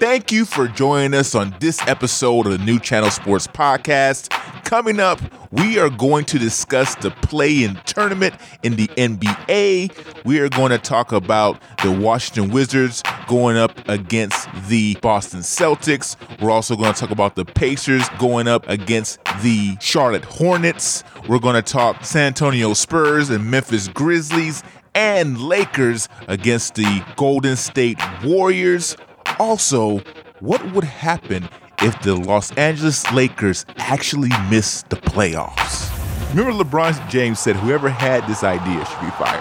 Thank you for joining us on this episode of the New Channel Sports Podcast. Coming up, we are going to discuss the play in tournament in the NBA. We are going to talk about the Washington Wizards going up against the Boston Celtics. We're also going to talk about the Pacers going up against the Charlotte Hornets. We're going to talk San Antonio Spurs and Memphis Grizzlies and Lakers against the Golden State Warriors. Also, what would happen if the Los Angeles Lakers actually missed the playoffs? Remember, LeBron James said whoever had this idea should be fired.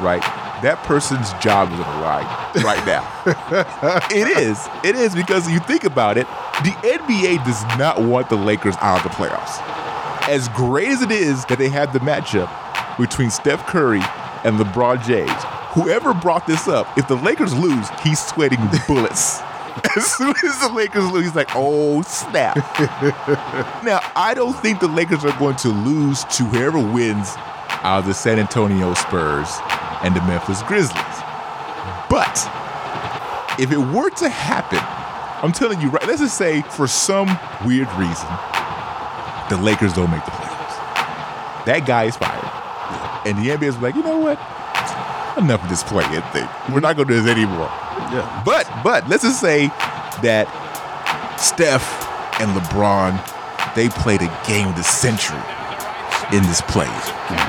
Right. That person's job is on the line right now. it is. It is because you think about it, the NBA does not want the Lakers out of the playoffs. As great as it is that they have the matchup between Steph Curry and LeBron James, whoever brought this up, if the Lakers lose, he's sweating bullets. As soon as the Lakers lose, he's like, oh, snap. now, I don't think the Lakers are going to lose to whoever wins out of the San Antonio Spurs and the Memphis Grizzlies. But if it were to happen, I'm telling you, right, let's just say for some weird reason, the Lakers don't make the playoffs. That guy is fired. And the NBA is like, you know what? Enough of this playing thing. We're not going to do this anymore. Yeah. But but let's just say that Steph and LeBron they played a game of the century in this play,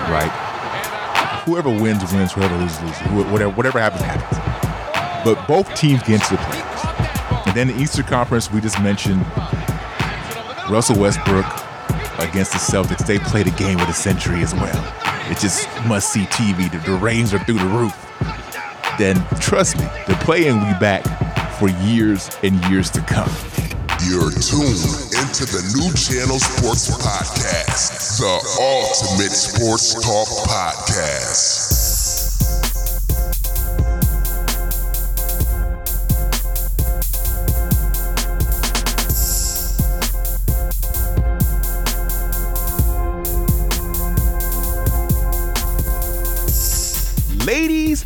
right? Whoever wins wins, whoever loses loses. Whatever whatever happens happens. But both teams get into the playoffs. And then the Eastern Conference, we just mentioned Russell Westbrook against the Celtics. They played a game of the century as well. It's just must see TV. The, the are through the roof then trust me, the play-in will be back for years and years to come. You're tuned into the New Channel Sports Podcast, the ultimate sports talk podcast.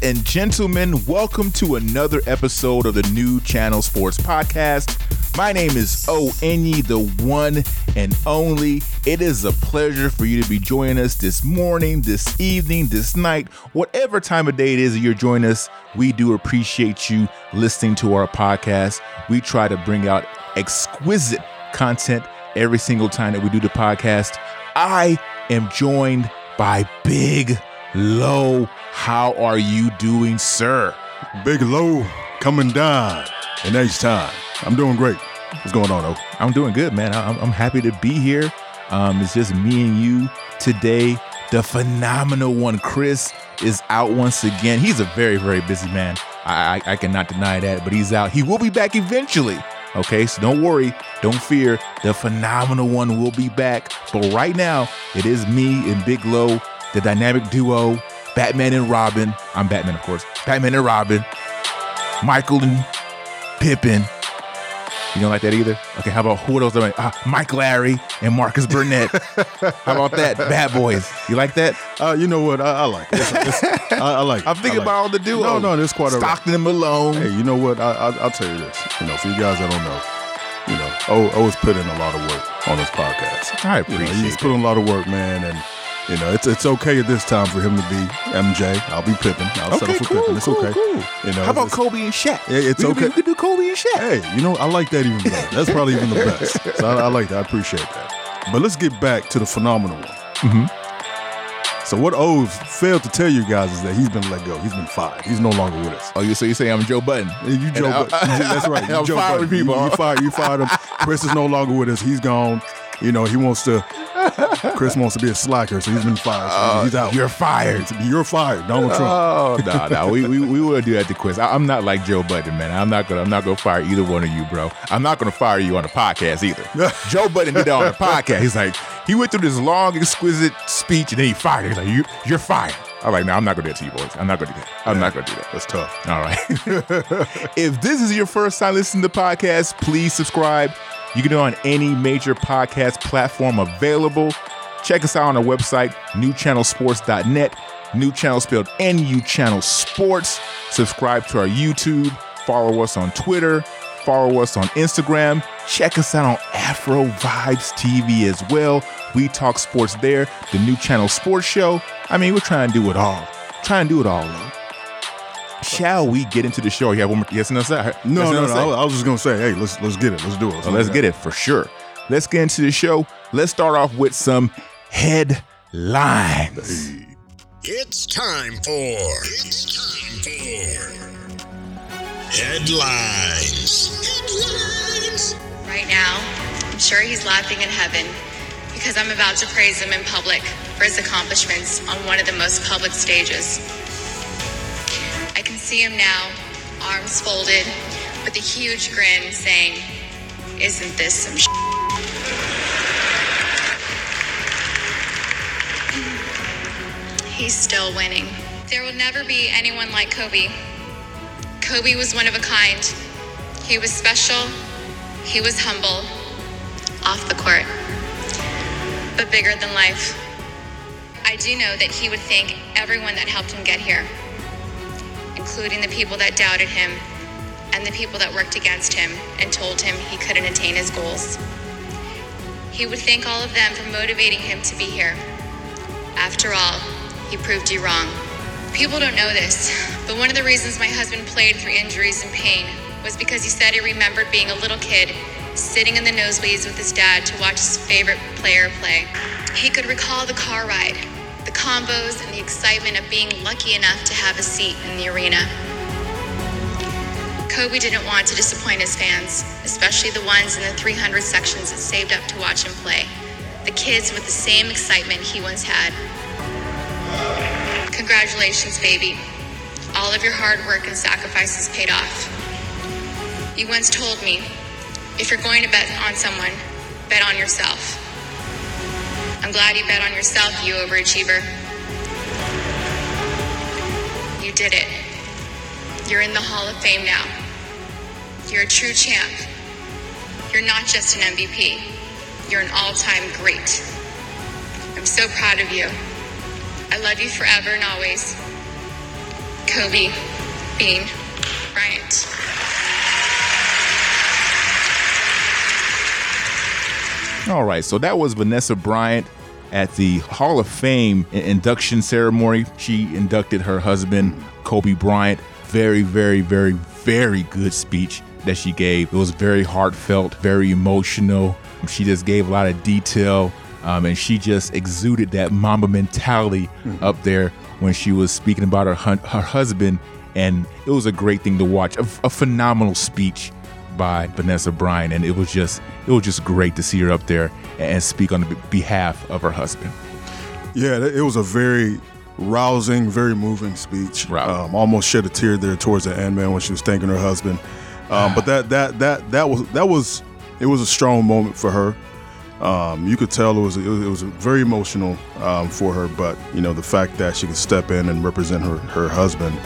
And gentlemen, welcome to another episode of the New Channel Sports Podcast. My name is O the one and only. It is a pleasure for you to be joining us this morning, this evening, this night, whatever time of day it is that you're joining us. We do appreciate you listening to our podcast. We try to bring out exquisite content every single time that we do the podcast. I am joined by Big Low. How are you doing, sir? Big low coming down in H time. I'm doing great. What's going on, though? I'm doing good, man. I'm, I'm happy to be here. Um, it's just me and you today. The phenomenal one, Chris, is out once again. He's a very, very busy man. I, I, I cannot deny that, but he's out. He will be back eventually. Okay, so don't worry, don't fear. The phenomenal one will be back. But right now, it is me and Big Low, the dynamic duo, Batman and Robin. I'm Batman, of course. Batman and Robin, Michael and Pippin. You don't like that either? Okay, how about who else? Uh, Mike Lowrey and Marcus Burnett. how about that? Bad Boys. You like that? Uh, you know what? I, I like it. It's- it's- I, I like it. I'm thinking like about all it. the duos. No, no, there's quite a Stockton and Malone. Hey, you know what? I, I, I'll tell you this. You know, for you guys that don't know, you know, O, o has put in a lot of work on this podcast. I You know, appreciate he's it. put in a lot of work, man, and you know, it's it's okay at this time for him to be MJ. I'll be Pippin. I'll Okay, settle for cool, Pippin. It's cool, okay. cool. You know, How about Kobe and Shaq? Yeah, it's we, okay. You could do Kobe and Shaq. Hey, you know, I like that even better. That's probably even the best. So I, I like that. I appreciate that. But let's get back to the phenomenal one. Mhm. So what O's failed to tell you guys is that he's been let go. He's been fired. He's no longer with us. Oh, you so you say I'm Joe Budden? And You Joe, And Bud- I- that's right. You I'm Joe firing Budden. You- people. You, fired. You fired him. Chris is no longer with us. He's gone. You know, he wants to. Chris wants to be a slacker, so he's been fired. So he's out. Uh, You're fired. You're fired, Donald Trump. Oh no, no, we we, we will do that to quiz. I, I'm not like Joe Budden, man. I'm not gonna I'm not gonna fire either one of you, bro. I'm not gonna fire you on the podcast either. Joe Budden did that on the podcast. He's like, he went through this long, exquisite speech, and then he fired. He's like, you you're fired. I'm like, no, I'm not gonna do that to you, boys. I'm not gonna do that. I'm not gonna do that. That's tough. All right. if this is your first time listening to the podcast, please subscribe. You can do it on any major podcast platform available. Check us out on our website, newchannelsports.net. New channel spelled NU Channel Sports. Subscribe to our YouTube. Follow us on Twitter, follow us on Instagram. Check us out on Afro Vibes TV as well. We talk sports there, the new channel sports show. I mean, we're trying to do it all. Trying to do it all, though. Shall we get into the show? You have one more yes and no say? No, Yes no, no. say? I was- just gonna say, hey, let's let's get it. Let's do it. So let's get it for sure. Let's get into the show. Let's start off with some headlines. It's time for. It's time for. Headlines. Headlines. Right now, I'm sure he's laughing in heaven because I'm about to praise him in public for his accomplishments on one of the most public stages. See him now, arms folded, with a huge grin, saying, Isn't this some sh? He's still winning. There will never be anyone like Kobe. Kobe was one of a kind. He was special. He was humble. Off the court. But bigger than life. I do know that he would thank everyone that helped him get here, including the people that doubted him and the people that worked against him and told him he couldn't attain his goals. He would thank all of them for motivating him to be here. After all, he proved you wrong. People don't know this, but one of the reasons my husband played through injuries and pain was because he said he remembered being a little kid sitting in the nosebleeds with his dad to watch his favorite player play. He could recall the car ride, combos, and the excitement of being lucky enough to have a seat in the arena. Kobe didn't want to disappoint his fans, especially the ones in the 300 sections that saved up to watch him play. The kids with the same excitement he once had. Congratulations, baby. All of your hard work and sacrifices paid off. You once told me if you're going to bet on someone, bet on yourself. I'm glad you bet on yourself, you overachiever. You did it. You're in the Hall of Fame now. You're a true champ. You're not just an MVP, you're an all time great. I'm so proud of you. I love you forever and always. Kobe Bean Bryant. All right, so that was Vanessa Bryant at the Hall of Fame induction ceremony. She inducted her husband, Kobe Bryant. Very, very, very, very good speech that she gave. It was very heartfelt, very emotional. She just gave a lot of detail, um, and she just exuded that mama mentality up there when she was speaking about her hun- her husband. And it was a great thing to watch. A, a phenomenal speech by Vanessa Bryant, and it was just it was just great to see her up there and speak on the behalf of her husband. Yeah, it was a very rousing, very moving speech. Right. Um, almost shed a tear there towards the end, man, when she was thanking her husband. Um, but that that that that was that was it was a strong moment for her. Um, you could tell it was it was, it was very emotional um, for her. But you know the fact that she could step in and represent her her husband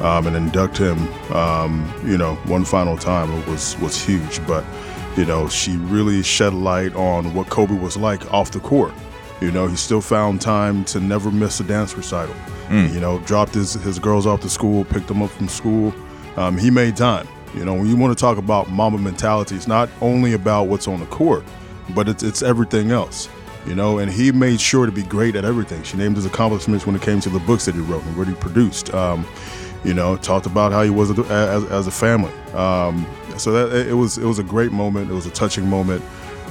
um, and induct him, um, you know, one final time was was huge. But you know, she really shed light on what Kobe was like off the court. You know, he still found time to never miss a dance recital. You know, dropped his, his girls off to school, picked them up from school. Um, he made time. You know, when you want to talk about mama mentality, it's not only about what's on the court, but it's it's everything else. You know, and he made sure to be great at everything. She named his accomplishments when it came to the books that he wrote and what he produced. Um, you know, talked about how he was as, as a family. Um, so that it was it was a great moment. It was a touching moment,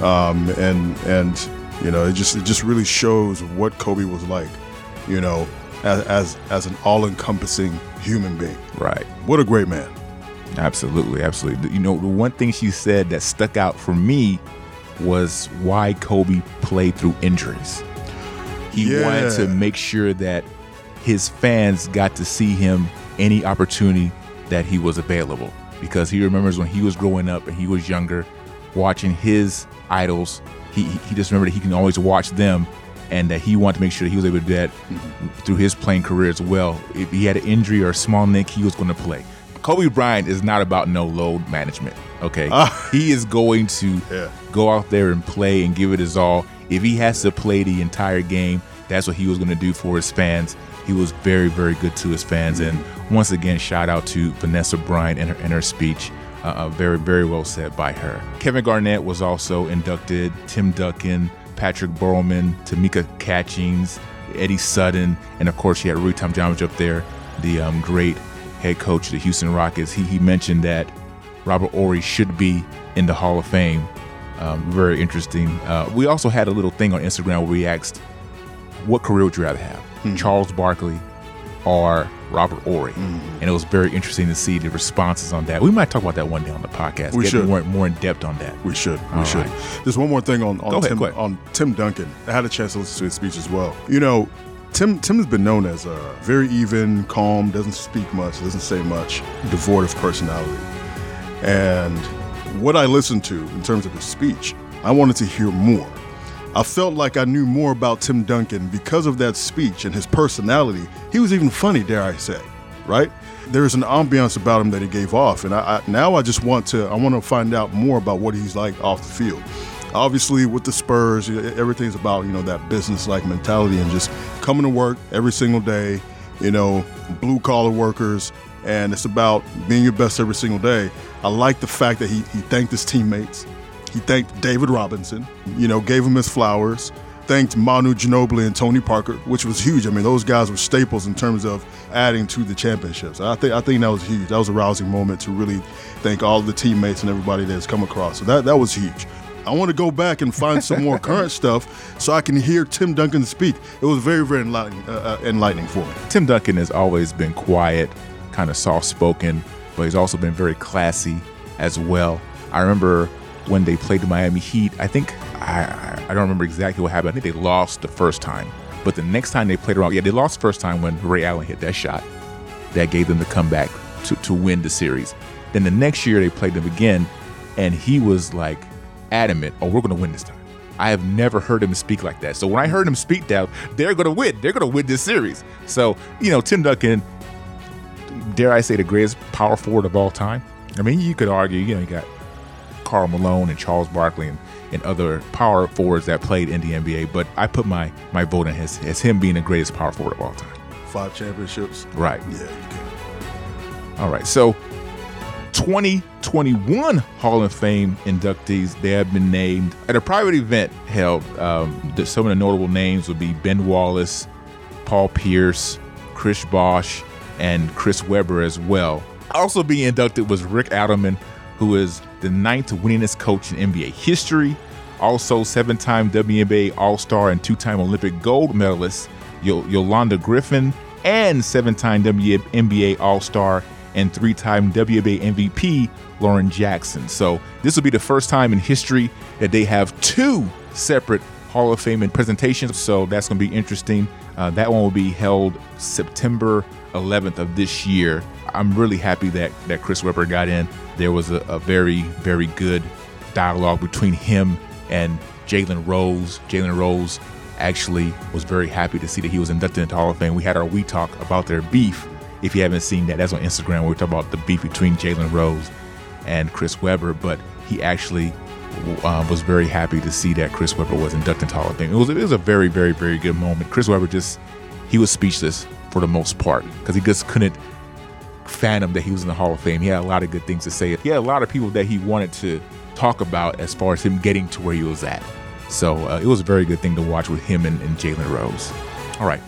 um, and and you know, it just it just really shows what Kobe was like. You know, as as, as an all-encompassing human being. Right. What a great man. Absolutely, absolutely. You know, the one thing she said that stuck out for me was why Kobe played through injuries. He Yeah. wanted to make sure that his fans got to see him any opportunity that he was available. Because he remembers when he was growing up and he was younger watching his idols he, he just remembered that he can always watch them and that he wanted to make sure that he was able to do that through his playing career as well. If he had an injury or a small nick he was going to play. Kobe bryant is not about no load management okay? Ah. He is going to Yeah. go out there and play and give it his all. If he has to play the entire game that's what he was going to do for his fans. He was very very good to his fans and once again shout out to vanessa bryant and her, and her speech Uh, uh, very, very well said by her. Kevin Garnett was also inducted. Tim Duncan, Patrick Baumann, Tamika Catchings, Eddie Sutton, and of course, you had Rudy Tomjanovich up there, the um, great head coach of the Houston Rockets. He, he mentioned that Robert Horry should be in the Hall of Fame. Um, very interesting. Uh, we also had a little thing on Instagram where we asked, what career would you rather have? Hmm. Charles Barkley or Robert Horry? Hmm. And it was very interesting to see the responses on that. We might talk about that one day on the podcast. We get should. more, more in depth on that. We should. We All should. right. There's one more thing on on ahead, Tim on Tim Duncan. I had a chance to listen to his speech as well. You know, Tim Tim has been known as a very even, calm, doesn't speak much, doesn't say much, devoid of personality. And what I listened to in terms of his speech, I wanted to hear more. I felt like I knew more about Tim Duncan because of that speech and his personality. He was even funny, dare I say, right? There's an ambiance about him that he gave off, and I, I now I just want to I want to find out more about what he's like off the field. Obviously, with the Spurs, everything's about you know that business-like mentality and just coming to work every single day. You know, blue-collar workers, and it's about being your best every single day. I like the fact that he he thanked his teammates. He thanked David Robinson, you know, gave him his flowers, thanked Manu Ginobili and Tony Parker, which was huge. I mean, those guys were staples in terms of adding to the championships. I think I think that was huge. That was a rousing moment to really thank all the teammates and everybody that's come across. So that that was huge. I want to go back and find some more current stuff so I can hear Tim Duncan speak. It was very, very enlightening, uh, uh, enlightening for me. Tim Duncan has always been quiet, kind of soft spoken, but he's also been very classy as well. I remember when they played the Miami Heat, I think, I, I don't remember exactly what happened. I think they lost the first time. But the next time they played around, yeah, they lost first time when Ray Allen hit that shot. That gave them the comeback to, to win the series. Then the next year they played them again, and he was like adamant, oh, we're going to win this time. I have never heard him speak like that. So when I heard him speak that, they're going to win. They're going to win this series. So, you know, Tim Duncan, dare I say, the greatest power forward of all time. I mean, you could argue, you know, you got Karl Malone and Charles Barkley and, and other power forwards that played in the NBA, but I put my my vote in his as him being the greatest power forward of all time. Five championships. Right. Yeah, you can. All right. So 2021 Hall of Fame inductees, they have been named at a private event held. Um, some of the notable names would be Ben Wallace, Paul Pierce, Chris Bosh, and Chris Webber as well. Also being inducted was Rick Adelman, who is the ninth winningest coach in NBA history. Also, seven time WNBA All Star and two time Olympic gold medalist Yo- Yolanda Griffith, and seven time WNBA All Star and three time WNBA MVP Lauren Jackson. So, this will be the first time in history that they have two separate Hall of Fame presentations. So, that's going to be interesting. Uh, that one will be held September 11th of this year. I'm really happy that that Chris Webber got in. There was a, a very very good dialogue between him and Jalen Rose. Jalen Rose actually was very happy to see that he was inducted into Hall of Fame. We had our we talk about their beef. If you haven't seen that, that's on Instagram. Where we talk about the beef between Jalen Rose and Chris Webber. But he actually uh, was very happy to see that Chris Webber was inducted into Hall of Fame. It was it was a very very very good moment. Chris Webber just he was speechless for the most part because he just couldn't fathom that he was in the Hall of Fame. He had a lot of good things to say. He had a lot of people that he wanted to talk about as far as him getting to where he was at. So uh, it was a very good thing to watch with him and, and Jalen Rose. All right.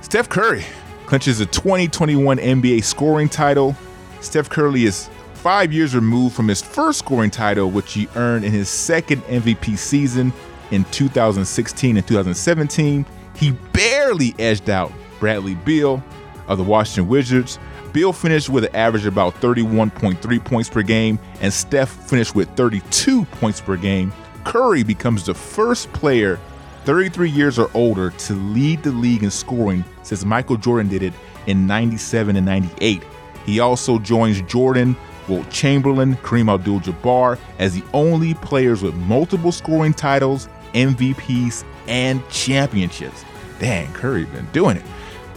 Steph Curry clinches the 2021 NBA scoring title. Steph Curry is five years removed from his first scoring title, which he earned in his second MVP season in 2016 and 2017. He barely edged out Bradley Beal of the Washington Wizards. Beal finished with an average of about 31.3 points per game, and Steph finished with 32 points per game. Curry becomes the first player 33 years or older to lead the league in scoring since Michael Jordan did it in 97 and 98. He also joins Jordan, Wilt Chamberlain, Kareem Abdul Jabbar as the only players with multiple scoring titles, MVPs, and championships. Dang, Curry been doing it.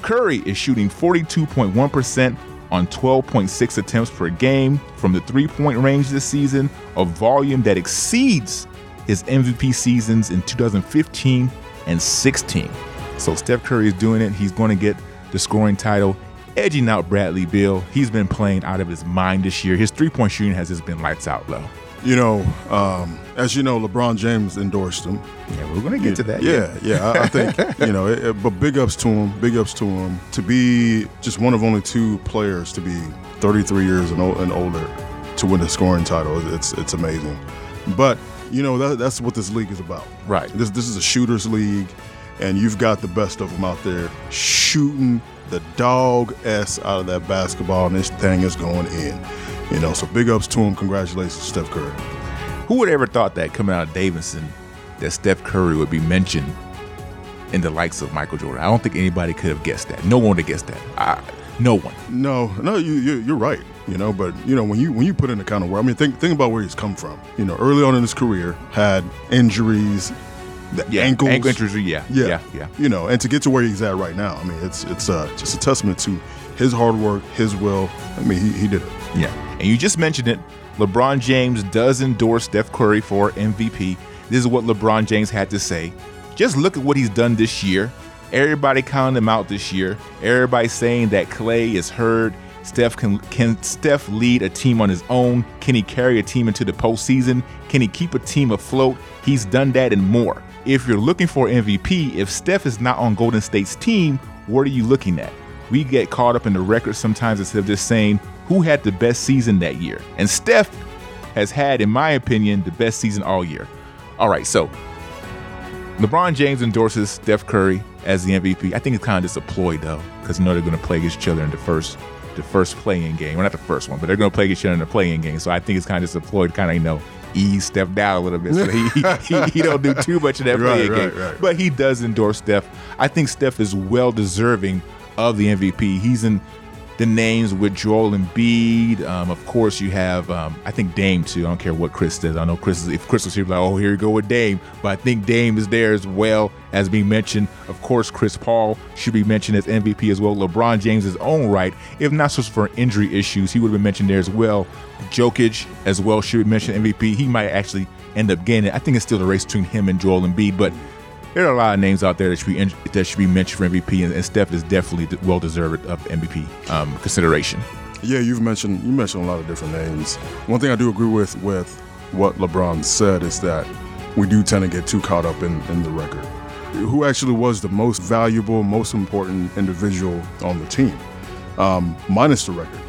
Curry is shooting 42.1% on 12.6 attempts per game from the three point range this season, a volume that exceeds his MVP seasons in 2015 and 16. So Steph Curry is doing it. He's going to get the scoring title edging out Bradley Beal. He's been playing out of his mind this year. His three point shooting has just been lights out low. You know, um, as you know, LeBron James endorsed him. Yeah, we're gonna get to that. Yeah, yeah. I, I think you know, it, it- but big ups to him. Big ups to him to be just one of only two players to be 33 years and, and older to win the scoring title. It's it's amazing. But you know, that, that's what this league is about. Right. This this is a shooters league, and you've got the best of them out there shooting the dog s out of that basketball, and this thing is going in. You know, so big ups to him. Congratulations, Steph Curry. Who would ever thought that coming out of Davidson that Steph Curry would be mentioned in the likes of Michael Jordan? I don't think anybody could have guessed that. No one would have guessed that. I, no one. No, no, you, you you're right. You know, but you know when you when you put in the kind of work, I mean, think think about where he's come from. You know, early on in his career, had injuries, the Yeah, ankles, ankle injuries. Yeah, yeah, yeah, yeah. You know, and to get to where he's at right now, I mean, it's it's uh, just a testament to his hard work, his will. I mean, he, he did it. Yeah. And you just mentioned it. LeBron James does endorse Steph Curry for MVP. This is what LeBron James had to say. Just look at what he's done this year. Everybody counting him out this year. Everybody saying that Clay is hurt. Steph can can Steph lead a team on his own? Can he carry a team into the postseason? Can he keep a team afloat? He's done that and more. If you're looking for MVP, if Steph is not on Golden State's team, what are you looking at? We get caught up in the records sometimes instead of just saying who had the best season that year. And Steph has had, in my opinion, the best season all year. All right, so LeBron James endorses Steph Curry as the MVP. I think it's kind of just a ploy though, because you know they're going to play against each other in the first, the first playing game. Well, not the first one, but they're going to play against each other in the playing game. So I think it's kind of just a ploy to kind of you know ease Steph down a little bit, so he he, he don't do too much of that Right, playing right, game. right. But he does endorse Steph. I think Steph is well deserving of the MVP. He's in the names with Joel Embiid. Um, of course, you have um, I think Dame too. I don't care what Chris says. I know Chris is if Chris was here, like oh here you go with Dame, but I think Dame is there as well as being mentioned. Of course, Chris Paul should be mentioned as MVP as well. LeBron James his own right, if not just for injury issues, he would have been mentioned there as well. Jokic as well should be mentioned MVP. He might actually end up getting it. I think it's still a race between him and Joel Embiid, but there are a lot of names out there that should be in, that should be mentioned for MVP, and, and Steph is definitely well deserved of MVP um, consideration. Yeah, you've mentioned you mentioned a lot of different names. One thing I do agree with with what LeBron said is that we do tend to get too caught up in, in the record. Who actually was the most valuable, most important individual on the team, um, minus the record.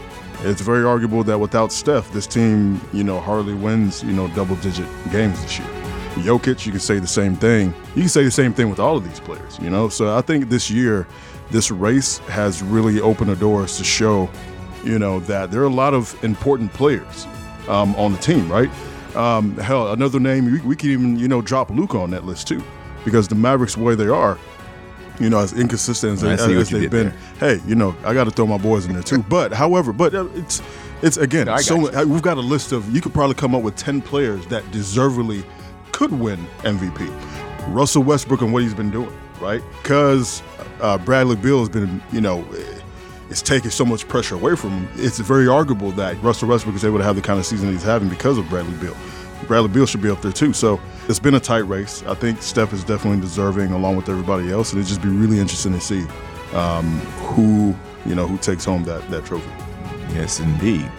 It's very arguable that without Steph, this team, you know, hardly wins, you know, double-digit games this year. Jokic, you can say the same thing. You can say the same thing with all of these players, you know. So I think this year, this race has really opened the doors to show, you know, that there are a lot of important players um, on the team, right? Um, hell, another name we, we can even, you know, drop Luka on that list too, because the Mavericks, way they are, you know, as inconsistent as, they, as they've been. Hey, you know, I got to throw my boys in there too. But however, but uh, it's it's again, No, so you. we've got a list of you could probably come up with ten players that deservedly could win MVP. Russell Westbrook and what he's been doing, right? Because uh, Bradley Beal has been, you know, eh, it's taking so much pressure away from him. It's very arguable that Russell Westbrook is able to have the kind of season he's having because of Bradley Beal. Bradley Beal should be up there too. So it's been a tight race. I think Steph is definitely deserving along with everybody else, and it'd just be really interesting to see um, who you know who takes home that that trophy. Yes, indeed.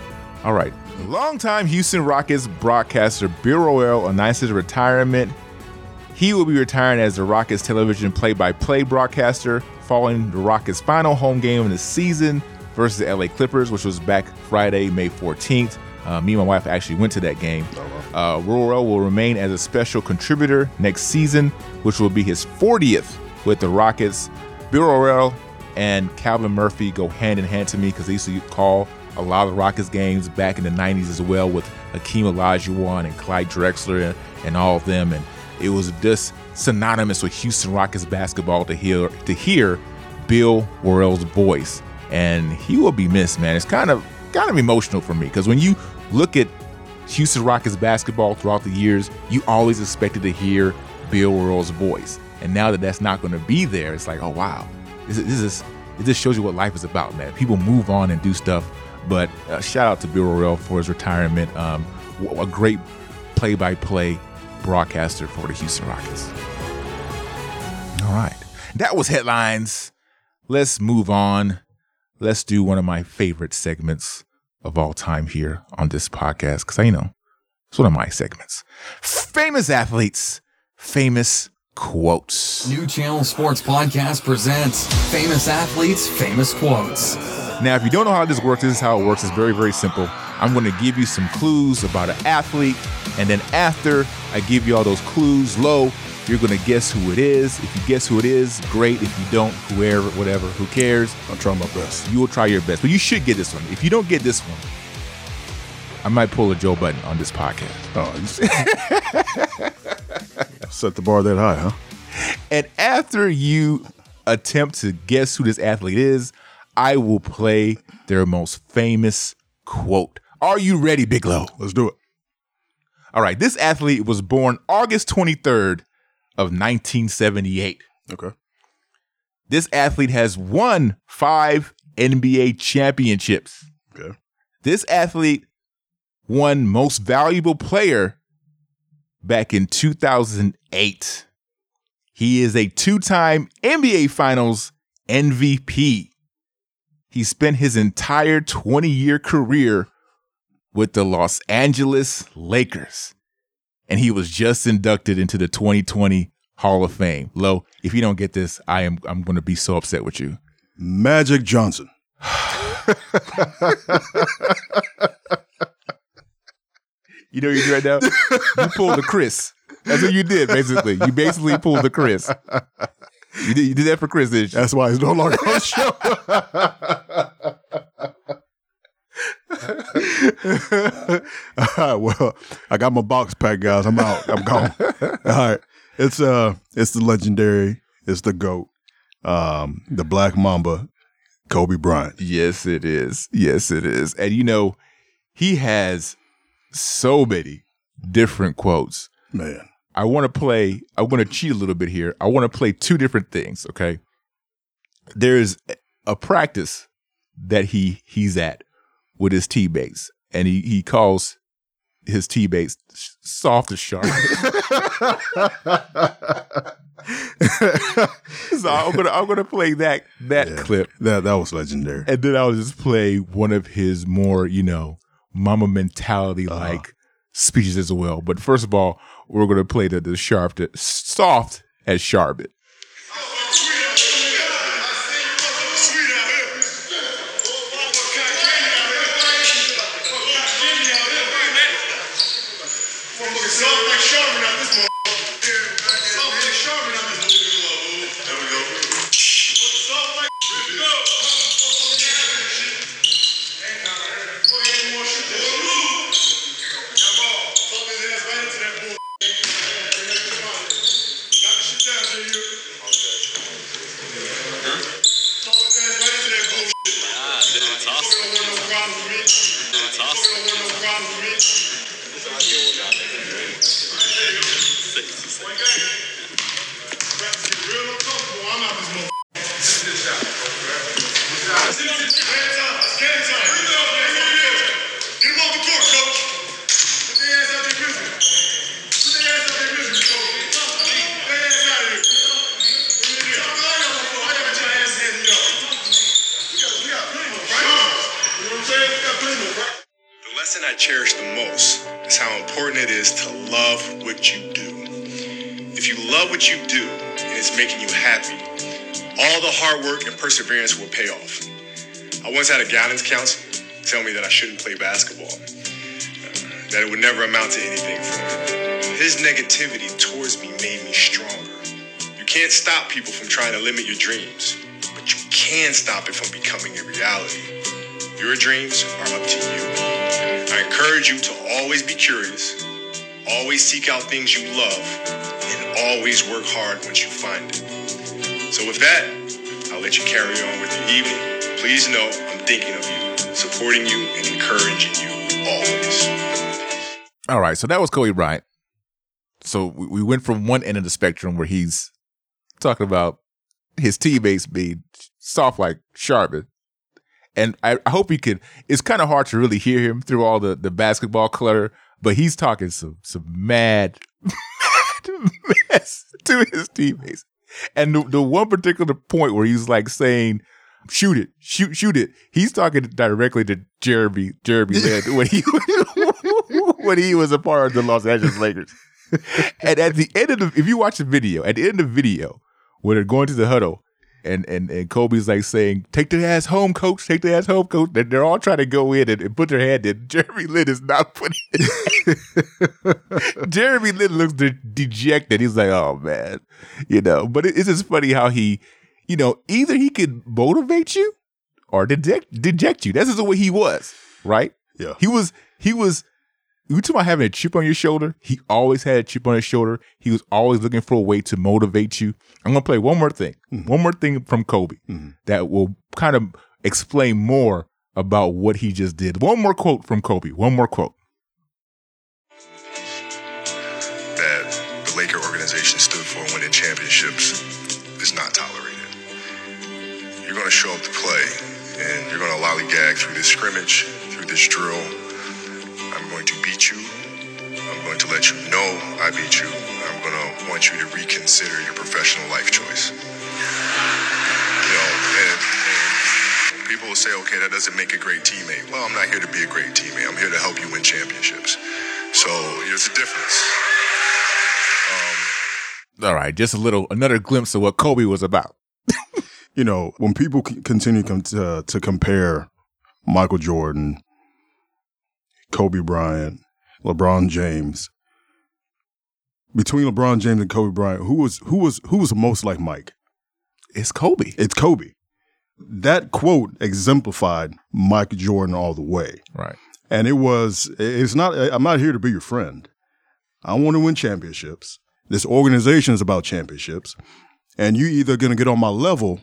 All right. Longtime Houston Rockets broadcaster Bill Worrell announced his retirement. He will be retiring as the Rockets television play-by-play broadcaster following the Rockets' final home game of the season versus the LA Clippers, which was back Friday, May 14th. Uh, me and my wife actually went to that game. Uh, Worrell will remain as a special contributor next season, which will be his 40th with the Rockets. Bill and Calvin Murphy go hand in hand to me because they used to call a lot of Rockets games back in the 90s as well with Hakeem Olajuwon and Clyde Drexler and, and all of them. And it was just synonymous with Houston Rockets basketball to hear to hear Bill Worrell's voice. And he will be missed, man. It's kind of kind of emotional for me because when you look at Houston Rockets basketball throughout the years, you always expected to hear Bill Worrell's voice. And now that that's not going to be there, it's like, oh wow, this is, this is it just shows you what life is about, man. People move on and do stuff. But uh, shout out to Bill Worrell for his retirement. Um, a great play-by-play broadcaster for the Houston Rockets. All right, that was headlines. Let's move on. let's do one of my favorite segments of all time here on this podcast because I you know it's one of my segments. Famous athletes, famous quotes. New Channel Sports Podcast presents Famous Athletes, Famous Quotes. Now, if you don't know how this works, this is how it works. It's very, very simple. I'm going to give you some clues about an athlete, and then after I give you all those clues low, you're going to guess who it is. If you guess who it is, great. If you don't, whoever, whatever, who cares? I'll try my best. You will try your best, but you should get this one. If you don't get this one, I might pull a Joe Budden on this podcast. Oh, set the bar that high, huh? And after you attempt to guess who this athlete is, I will play their most famous quote. Are you ready, Big Low? Let's do it. All right, this athlete was born August 23rd of 1978. Okay. This athlete has won 5 NBA championships. Okay. This athlete won most valuable player back in 2008. He is a two-time NBA Finals MVP. He spent his entire 20-year career with the Los Angeles Lakers. And he was just inducted into the 2020 Hall of Fame. Lo, if you don't get this, I am I'm going to be so upset with you. Magic Johnson. You know what you did right now? you pulled the Chris. That's what you did, basically. You basically pulled the Chris. You did, you did that for Chris, you? That's why he's no longer on the show. All right, well, I got my box packed, guys. I'm out. I'm gone. All right. It's uh it's the legendary, it's the GOAT, um, the Black Mamba, Kobe Bryant. Yes, it is. Yes, it is. And you know, he has so many different quotes. Man. I want to play, I want to cheat a little bit here. I want to play two different things, okay? There's a practice that he he's at with his teammates, and he he calls his teammates soft as Charmin. so I'm gonna I'm gonna play that that Yeah. clip, That that was legendary. and then I'll just play one of his more you know mama mentality like uh-huh. speeches as well. But first of all, we're gonna play the the sharp, the soft as Charmin. Guidance counselor tell me that I shouldn't play basketball, uh, that it would never amount to anything for me. His negativity towards me made me stronger. You can't stop people from trying to limit your dreams, but you can stop it from becoming a reality. Your dreams are up to you. I encourage you to always be curious, always seek out things you love, and always work hard once you find it. So, with that, I'll let you carry on with your evening. Please know I'm thinking of you, supporting you, and encouraging you always. All right, so that was Kobe Bryant. So we, we went from one end of the spectrum where he's talking about his teammates being soft like Charmin. And I, hope he could. It's kind of hard to really hear him through all the, the basketball clutter, but he's talking some some mad, mad mess to his teammates. And the, the one particular point where he's like saying, shoot it, shoot, shoot it. He's talking directly to Jeremy, Jeremy Lin when he when he was a part of the Los Angeles Lakers. And at the end of the, if you watch the video, at the end of the video, when they're going to the huddle, and and and Kobe's like saying, "Take the ass home, coach. Take the ass home, coach." And they're all trying to go in and, and put their hand in. Jeremy Lin is not putting it. Jeremy Lin looks de- dejected. He's like, "Oh man," you know. But it, it's just funny how he, you know, either he could motivate you or deject deject you. That's just the way he was, right? Yeah. He was he was you talking about having a chip on your shoulder? He always had a chip on his shoulder. He was always looking for a way to motivate you. I'm gonna play one more thing, mm-hmm. one more thing from Kobe mm-hmm. that will kind of explain more about what he just did. One more quote from Kobe. One more quote. that the Laker organization stood for winning championships is not tolerated. You're going to show up to play, and you're going to lollygag through this scrimmage, through this drill. I'm going to beat you. I'm going to let you know I beat you. I'm going to want you to reconsider your professional life choice. You know, and, and people will say, okay, that doesn't make a great teammate. Well, I'm not here to be a great teammate. I'm here to help you win championships. So there's a difference. Um, All right, just a little another glimpse of what Kobe was about. You know, when people continue to, to compare Michael Jordan, Kobe Bryant, LeBron James, between LeBron James and Kobe Bryant, who was who was who was most like Mike? It's Kobe. It's Kobe. That quote exemplified Mike Jordan all the way. Right. And it was, it's not, I'm not here to be your friend. I want to win championships. This organization is about championships. And you either going to get on my level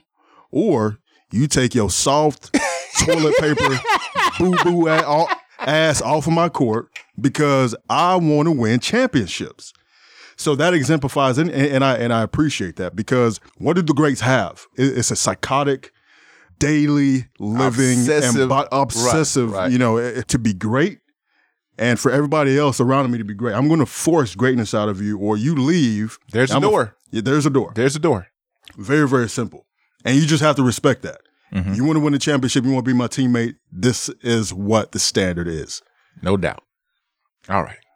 or you take your soft toilet paper boo boo ass off of my court because I want to win championships. So that exemplifies, and, and I and I appreciate that because what did the greats have? It's a psychotic, daily living Obsessive. and obsessive. Right, right. You know, eh, to be great, and for everybody else around me to be great. I'm going to force greatness out of you, or you leave. There's a I'm door. yeah, there's a door. There's a door. Very very simple, and you just have to respect that. Mm-hmm. You want to win the championship. You want to be my teammate. This is what the standard is. No doubt. All right.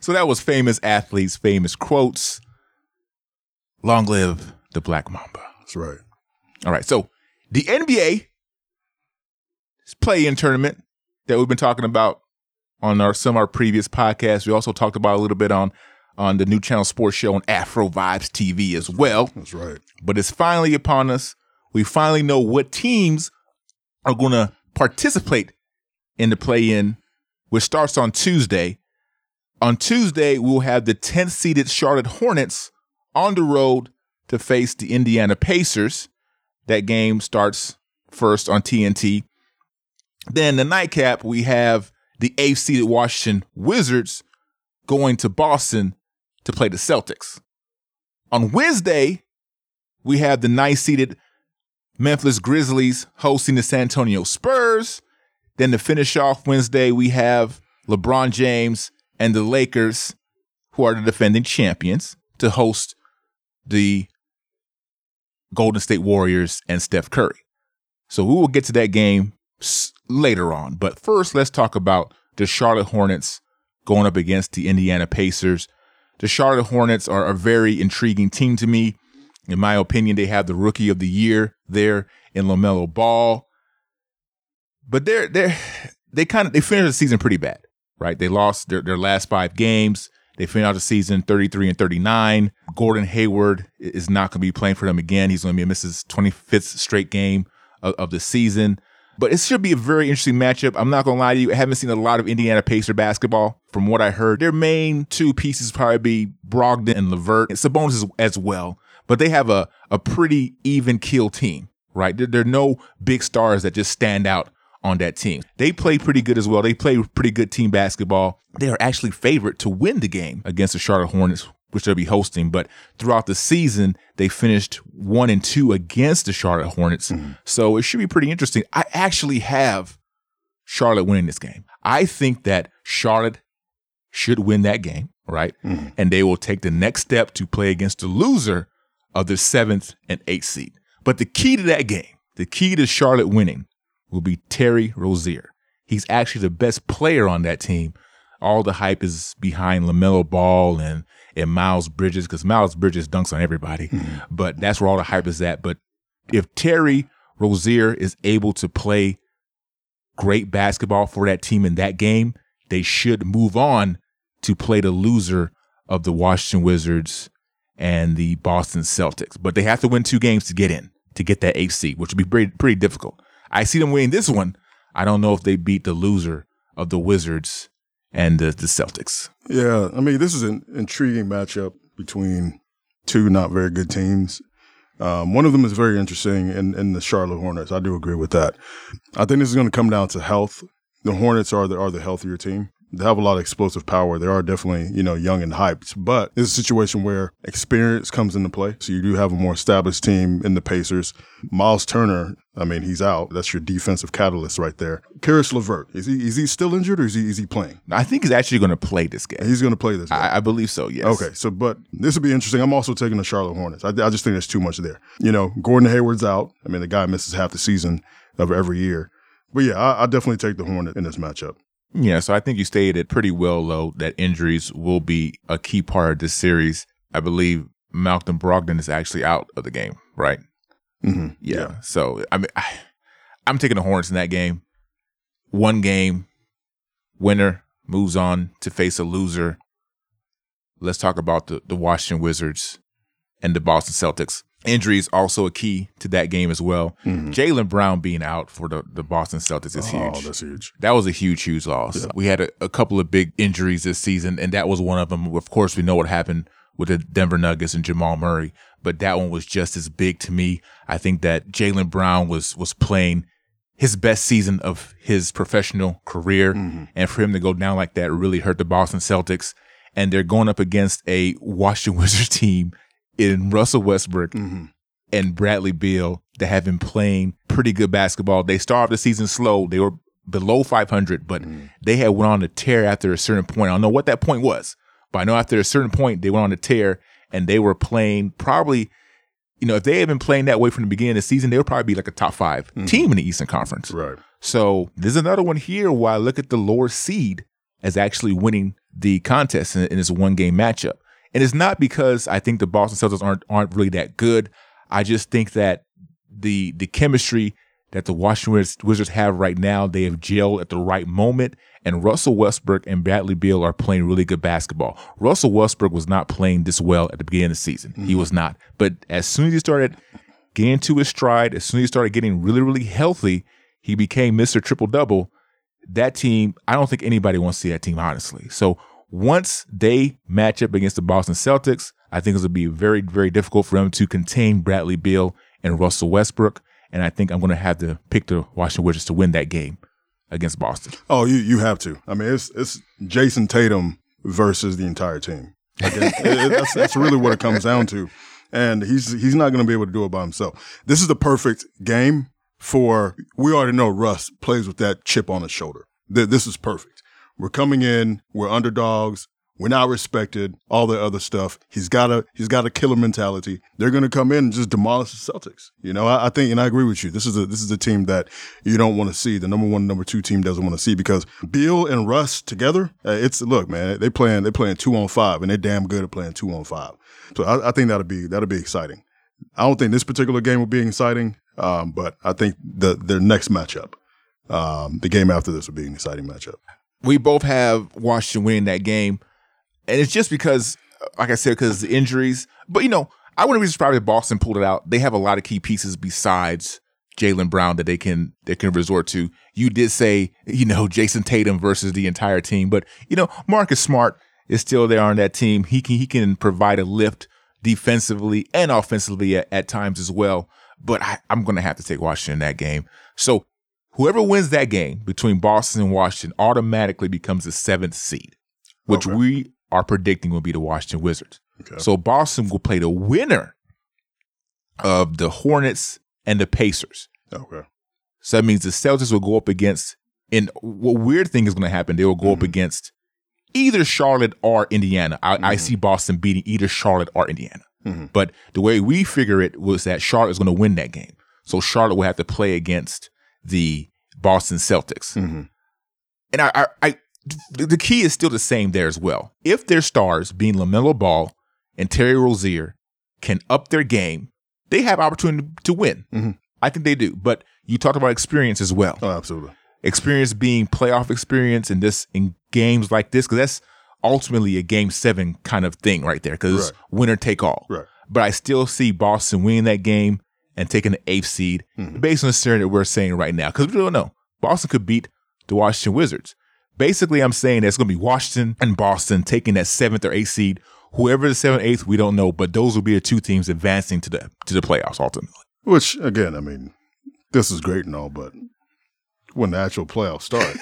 So that was famous athletes, famous quotes. Long live the Black Mamba. That's right. All right. So the NBA play-in tournament that we've been talking about on our some of our previous podcasts. We also talked about a little bit on on the new channel sports show on Afro Vibes TV as well. That's right. But it's finally upon us. We finally know what teams are going to participate in the play-in, which starts on Tuesday. On Tuesday, we'll have the 10th seeded Charlotte Hornets on the road to face the Indiana Pacers. That game starts first on TNT. Then the nightcap, we have the 8th seeded Washington Wizards going to Boston to play the Celtics. On Wednesday, we have the ninth seeded Memphis Grizzlies hosting the San Antonio Spurs. Then to finish off Wednesday, we have LeBron James and the Lakers, who are the defending champions, to host the Golden State Warriors and Steph Curry. So we will get to that game later on. But first, let's talk about the Charlotte Hornets going up against the Indiana Pacers. The Charlotte Hornets are a very intriguing team to me. In my opinion, they have the rookie of the year there in LaMelo Ball. But they're they're they kind of they finished the season pretty bad, right? They lost their, their last five games. They finished out the season 33 and 39. Gordon Hayward is not going to be playing for them again. He's going to be miss his 25th straight game of, of the season. But it should be a very interesting matchup. I'm not going to lie to you. I haven't seen a lot of Indiana Pacer basketball. From what I heard, their main two pieces probably be Brogdon and Levert. And Sabonis as, as well. But they have a, a pretty even kill team, right? There, there are no big stars that just stand out on that team. They play pretty good as well. They play pretty good team basketball. They are actually favored to win the game against the Charlotte Hornets, which they'll be hosting. But throughout the season, they finished one and two against the Charlotte Hornets. Mm-hmm. So it should be pretty interesting. I actually have Charlotte winning this game. I think that Charlotte should win that game, right? Mm-hmm. And they will take the next step to play against the loser of the seventh and eighth seed. But the key to that game, the key to Charlotte winning will be Terry Rozier. He's actually the best player on that team. All the hype is behind LaMelo Ball and, and Miles Bridges because Miles Bridges dunks on everybody. Hmm. But that's where all the hype is at. But if Terry Rozier is able to play great basketball for that team in that game, they should move on to play the loser of the Washington Wizards and the Boston Celtics. But they have to win two games to get in, to get that eighth seed, which would be pretty, pretty difficult. I see them winning this one. I don't know if they beat the loser of the Wizards and the, the Celtics. Yeah, I mean, this is an intriguing matchup between two not very good teams. Um, one of them is very interesting in, in the Charlotte Hornets. I do agree with that. I think this is going to come down to health. The Hornets are the are the healthier team. They have a lot of explosive power. They are definitely, you know, young and hyped, but it's a situation where experience comes into play. So you do have a more established team in the Pacers. Miles Turner, I mean, he's out. That's your defensive catalyst right there. Caris LeVert, is he is he still injured or is he is he playing? I think he's actually going to play this game. He's going to play this. Game. I, I believe so, yes. Okay, so but this would be interesting. I'm also taking the Charlotte Hornets. I, I just think there's too much there. You know, Gordon Hayward's out. I mean, the guy misses half the season of every year. But yeah, I, I definitely take the Hornet in this matchup. Yeah, so I think you stated it pretty well, though, that injuries will be a key part of this series. I believe Malcolm Brogdon is actually out of the game, right? Mm-hmm. Yeah. So I mean, I, I'm taking the Hornets in that game. One game, winner moves on to face a loser. Let's talk about the, the Washington Wizards and the Boston Celtics. Injuries also a key to that game as well. Jaylen Brown being out for the, the Boston Celtics is Mm-hmm. Oh, huge. that's huge. That was a huge, huge loss. We had a, a couple of big injuries this season, and that was one of them. Of course, we know what happened with the Denver Nuggets and Jamal Murray, but that one was just as big to me. I think that Jaylen Brown was was playing his best season of his professional career, mm-hmm. and for him to go down like that really hurt the Boston Celtics. And they're going up against a Washington Wizards team in Russell Westbrook mm-hmm. and Bradley Beal that have been playing pretty good basketball. They started the season slow. They were below 500, but mm-hmm. they had went on a tear after a certain point. I don't know what that point was, but I know after a certain point they went on a tear and they were playing probably, you know, if they had been playing that way from the beginning of the season, they would probably be like a top 5 mm-hmm. team in the Eastern Conference. Right. So there's another one here where I look at the lower seed as actually winning the contest in, in this one game matchup. And it's not because I think the Boston Celtics aren't aren't really that good. I just think that the the chemistry that the Washington Wizards have right now, they have gelled at the right moment. And Russell Westbrook and Bradley Beal are playing really good basketball. Russell Westbrook was not playing this well at the beginning of the season. He mm-hmm. was not. But as soon as he started getting to his stride, as soon as he started getting really, really healthy, he became Mr. Triple Double. That team, I don't think anybody wants to see that team, honestly. So once they match up against the Boston Celtics, I think it's going to be very, very difficult for them to contain Bradley Beal and Russell Westbrook. And I think I'm going to have to pick the Washington Wizards to win that game against Boston. Oh, you you have to. I mean, it's it's Jayson Tatum versus the entire team. Like, it- it- that's that's really what it comes down to, and he's he's not going to be able to do it by himself. This is the perfect game for. We already know Russ plays with that chip on his shoulder. This is perfect. We're coming in. We're underdogs. We're not respected. All the other stuff. He's got a he's got a killer mentality. They're going to come in and just demolish the Celtics. You know, I, I think, and I agree with you. This is a this is a team that you don't want to see. The number one, number two team doesn't want to see because Beal and Russ together. Uh, it's look, man. They playing they playing two on five, and they're damn good at playing two on five. So I, I think that'll be that'll be exciting. I don't think this particular game will be exciting, um, but I think the their next matchup, um, the game after this will be an exciting matchup. we both have Washington winning that game. And it's just because, like I said, because the injuries. But, you know, I wouldn't be surprised if Boston pulled it out. They have a lot of key pieces besides Jaylen Brown that they can they can resort to. You did say, you know, Jayson Tatum versus the entire team. But, you know, Marcus Smart is still there on that team. He can he can provide a lift defensively and offensively at, at times as well. But I, I'm gonna have to take Washington in that game. So whoever wins that game between Boston and Washington automatically becomes the seventh seed, which Okay. we are predicting will be the Washington Wizards. Okay. So Boston will play the winner of the Hornets and the Pacers. Okay. So that means the Celtics will go up against, and what weird thing is going to happen, they will go up mm-hmm. against either Charlotte or Indiana. I, I mm-hmm. see Boston beating either Charlotte or Indiana. Mm-hmm. But the way we figure it was that Charlotte is going to win that game. So Charlotte will have to play against the Boston Celtics. Mhm. And I, I, I, the key is still the same there as well. If their stars, being LaMelo Ball and Terry Rozier, can up their game, they have opportunity to win. Mhm. I think they do. But you talked about experience as well Oh, absolutely. experience being playoff experience in this in games like this because that's ultimately a game seven kind of thing right there because Right. winner take all. Right. But I still see Boston winning that game and taking the eighth seed Mhm. based on the scenario that we're saying right now because we don't know. Boston could beat the Washington Wizards. Basically, I'm saying that it's going to be Washington and Boston taking that seventh or eighth seed. Whoever the seventh, eighth, we don't know, but those will be the two teams advancing to the to the playoffs ultimately. Which again, I mean, this is great and all, but when the actual playoffs start,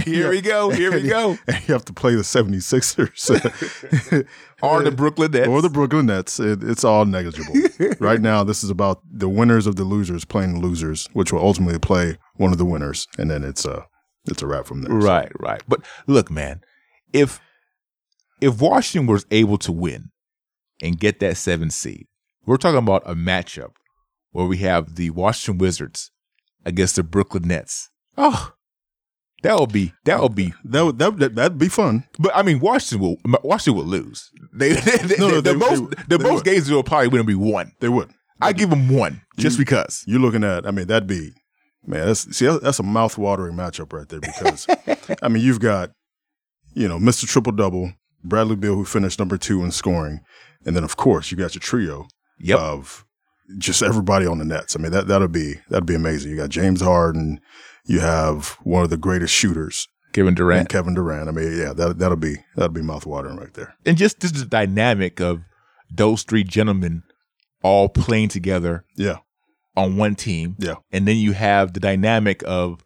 Here we go. Here we go. and you have to play the 76ers Or the Brooklyn Nets. or the Brooklyn Nets. It, it's all negligible. right now, this is about the winners of the losers playing the losers, which will ultimately play one of the winners, and then it's a it's a wrap from there. Right, right. But look, man, if if Washington was able to win and get that seven seed, we're talking about a matchup where we have the Washington Wizards against the Brooklyn Nets. Oh, that would be that would be. that would that, that that'd be fun. But I mean, Washington will Washington will lose. They, they, they- No, no, the they- most the most would. games will probably win will be one. They would. I give them one just because. You're looking at, I mean, that'd be, man, that's, see, that's a mouth watering matchup right there because, I mean, you've got, you know, Mr. Triple Double, Bradley Beal, who finished number two in scoring. And then, of course, you got your trio Yep. of just everybody on the Nets. I mean, that, that'll be, that'd be amazing. You got James Harden, you have one of the greatest shooters, Kevin and Durant. Kevin Durant. I mean, yeah, that, that'll be, that'll be mouth watering right there. and just just the dynamic of those three gentlemen all playing together Yeah. on one team. Yeah. And then you have the dynamic of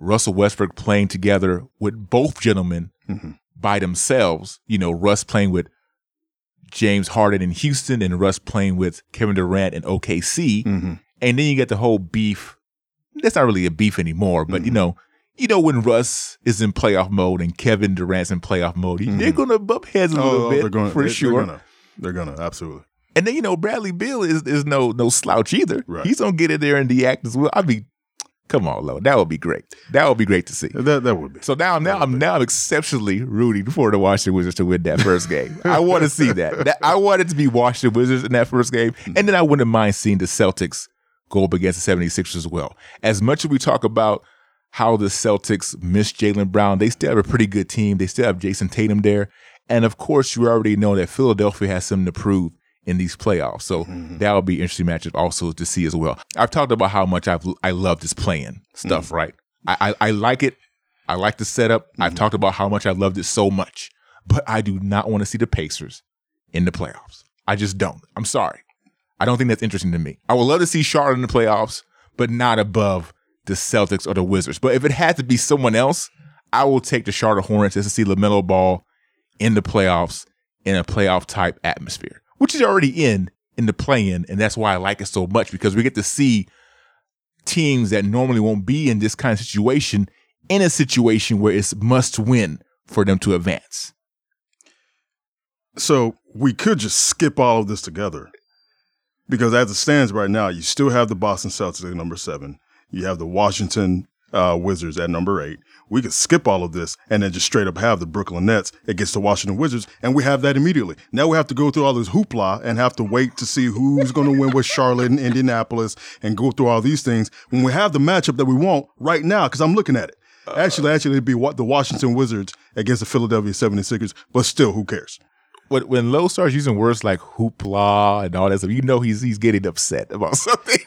Russell Westbrook playing together with both gentlemen Mhm. by themselves. You know, Russ playing with James Harden in Houston and Russ playing with Kevin Durant in OKC. Mm-hmm. And then you get the whole beef. That's not really a beef anymore, but you Mm-hmm. know, you know when Russ is in playoff mode and Kevin Durant's in playoff mode, they're gonna bump heads a little bit Mm-hmm. Oh, they're going for they, sure. They're gonna, they're gonna, absolutely. And then you know Bradley Beal is is no no slouch either. Right. He's gonna get in there and the act as well. I mean, come on, Lo, that would be great. That would be great to see. That, that would be. So now, now I'm now I'm exceptionally rooting for the Washington Wizards to win that first game. I want to see that. that. I want it to be Washington Wizards in that first game, and then I wouldn't mind seeing the Celtics go up against the 76ers as well. As much as we talk about how the Celtics miss Jaylen Brown, they still have a pretty good team. They still have Jayson Tatum there, and of course, you already know that Philadelphia has something to prove in these playoffs. So mm-hmm. that would be interesting matchup also to see as well. I've talked about how much I've I love this playing stuff, mm-hmm. right? I, I I like it. I like the setup. I've mm-hmm. talked about how much I loved it so much, but I do not want to see the Pacers in the playoffs. I just don't. I'm sorry. I don't think that's interesting to me. I would love to see Charlotte in the playoffs, but not above the Celtics or the Wizards. But if it had to be someone else, I will take the Charlotte Hornets just to see LaMelo Ball in the playoffs in a playoff type atmosphere, which is already in in the play-in, and that's why I like it so much because we get to see teams that normally won't be in this kind of situation in a situation where it's must win for them to advance. So we could just skip all of this together because as it stands right now, you still have the Boston Celtics at number seven. You have the Washington uh, Wizards at number eight. We could skip all of this and then just straight up have the Brooklyn Nets against the Washington Wizards, and we have that immediately. Now we have to go through all this hoopla and have to wait to see who's going to win with Charlotte and Indianapolis and go through all these things when we have the matchup that we want right now. Because I'm looking at it. Actually, actually, it'd be what the Washington Wizards against the Philadelphia 76ers, but still, who cares? When when Lowe starts using words like hoopla and all that stuff, you know he's he's getting upset about something.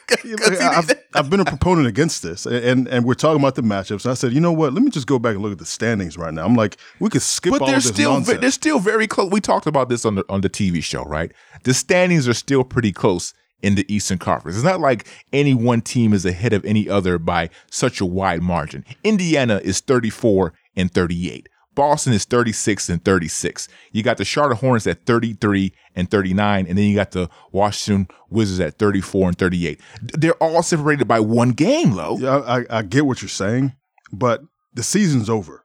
I've, I've been a proponent against this, and and we're talking about the matchups. And I said, you know what? Let me just go back and look at the standings right now. I'm like, we could skip but all they're this still nonsense. they're still very close. We talked about this on the on the TV show, right? The standings are still pretty close in the Eastern Conference. It's not like any one team is ahead of any other by such a wide margin. Indiana is 34 and 38. Boston is 36 and 36. You got the Charlotte Hornets at 33 and 39, and then you got the Washington Wizards at 34 and 38. They're all separated by one game, Low. yeah, I, I get what you're saying, but the season's over.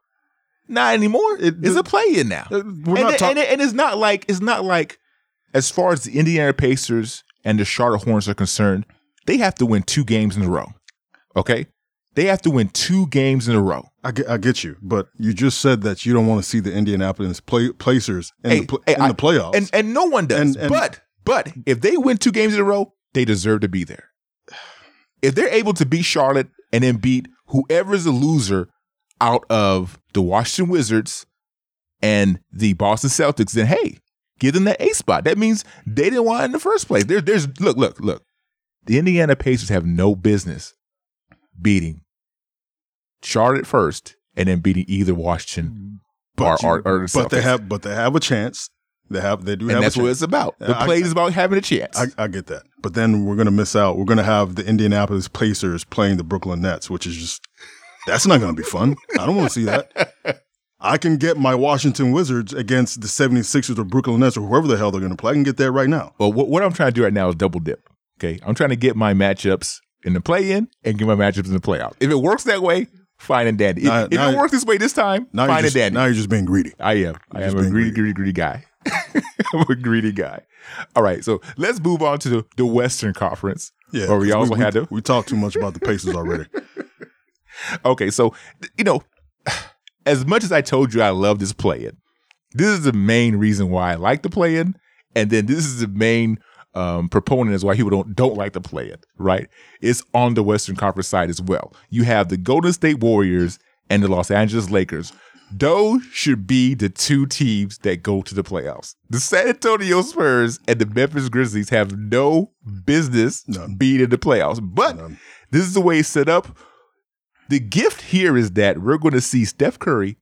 Not anymore. It- it's a play in now. Uh, We're and, it- talking. and, it- and it's not like it's not like as far as the Indiana Pacers and the Charlotte Hornets are concerned, they have to win two games in a row. Okay? They have to win two games in a row. I get, I get you, but you just said that you don't want to see the Indianapolis play, placers in, Hey, the, pl- hey, in I- the playoffs. And and no one does. And- and- but but if they win two games in a row, they deserve to be there. If they're able to beat Charlotte and then beat whoever's the loser out of the Washington Wizards and the Boston Celtics, then hey, give them that A spot. That means they didn't want it in the first place. There, there's look, look, look. The Indiana Pacers have no business beating Charlotte first and then beating either Washington or, you- or, or the but they have but they have a chance. They have they do and have that's a what it's about. The I- play is about having a chance. I, I get that, but then we're gonna miss out. We're gonna have the Indianapolis Pacers playing the Brooklyn Nets, which is just that's not gonna be fun. I don't want to see that. I can get my Washington Wizards against the 76ers or Brooklyn Nets or whoever the hell they're gonna play. I can get that right now. well, what, what I'm trying to do right now is double dip. Okay, I'm trying to get my matchups in the play-in and get my matchups in the playoff. If it works that way, fine and dandy. If, Now- if now- it works this way this time, Now fine you're and just, dandy. now you're just being greedy. I am. I am a greedy, greedy. greedy, guy. I'm a greedy guy. All right, so let's move on to the, the Western Conference. Yeah, Or we also we, had to- we talked too much about the Pacers already. Okay, so you know, as much as I told you I love this play-in, this is the main reason why I like the play-in, and then this is the main um, proponent is why people don't don't like to play it. Right? It's on the Western Conference side as well. You have the Golden State Warriors and the Los Angeles Lakers. Those should be the two teams that go to the playoffs. The San Antonio Spurs and the Memphis Grizzlies have no business None. being in the playoffs. But None. this is the way it's set up. The gift here is that we're going to see Steph Curry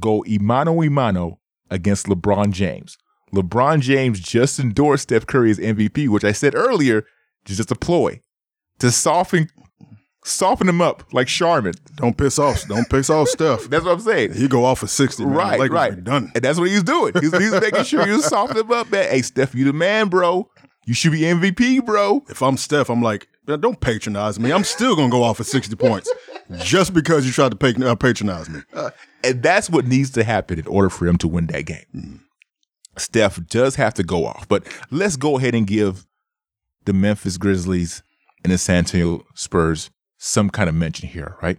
go imano imano against LeBron James. LeBron James just endorsed Steph Curry as MVP, which I said earlier is just a ploy to soften soften him up like Charmin. Don't piss off. Don't piss off Steph. That's what I'm saying. He go off for 60. Man. Right, Lakers right. Done. And that's what he's doing. He's, he's making sure you soften him up, man. Hey, Steph, you the man, bro. You should be MVP, bro. If I'm Steph, I'm like, don't patronize me. I'm still gonna go off for 60 points just because you tried to uh, patronize me. And that's what needs to happen in order for him to win that game. Steph does have to go off, but let's go ahead and give the Memphis Grizzlies and the San Antonio Spurs some kind of mention here, right?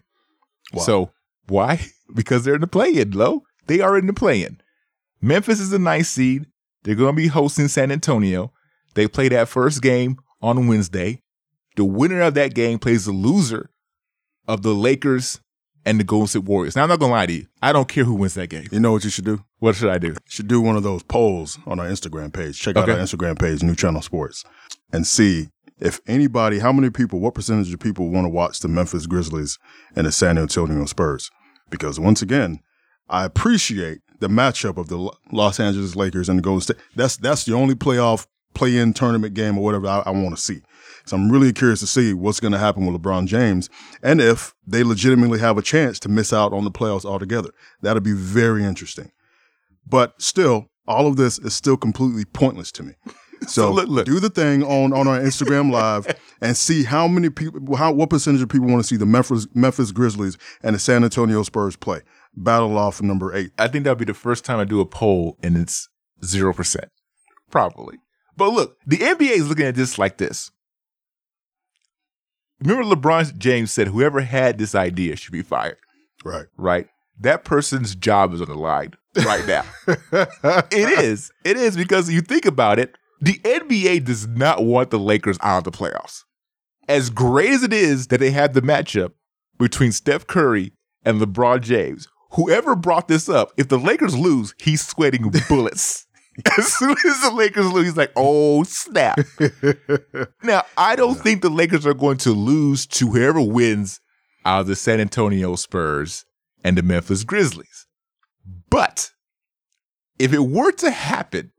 Why? So why? Because they're in the play-in, low. They are in the play-in. Memphis is a nice seed. They're going to be hosting San Antonio. They play that first game on Wednesday. The winner of that game plays the loser of the Lakers and the Golden State Warriors. Now I'm not gonna lie to you. I don't care who wins that game. You know what you should do? What should I do? You should do one of those polls on our Instagram page. Check out our Instagram page, New Channel Sports, and see if anybody, how many people, what percentage of people want to watch the Memphis Grizzlies and the San Antonio Spurs. Because once again, I appreciate the matchup of the Los Angeles Lakers and the Golden State. That's that's the only playoff play-in tournament game or whatever I, I want to see. So I'm really curious to see what's going to happen with LeBron James and if they legitimately have a chance to miss out on the playoffs altogether. That'll be very interesting. But still, all of this is still completely pointless to me. So, look- look. do the thing on, on our Instagram live and see how many people, how what percentage of people want to see the Memphis Memphis Grizzlies and the San Antonio Spurs play. Battle off number eight. I think that'll be the first time I do a poll and it's zero percent. Probably. But look, the NBA is looking at this like this. Remember LeBron James said whoever had this idea should be fired, Right. right? That person's job is on the line right now. it is. It is because you think about it, the NBA does not want the Lakers out of the playoffs. As great as it is that they had the matchup between Steph Curry and LeBron James, whoever brought this up, if the Lakers lose, he's sweating bullets. as soon as the Lakers lose, he's like, oh, snap. now, I don't think the Lakers are going to lose to whoever wins out of the San Antonio Spurs and the Memphis Grizzlies. But if it were to happen,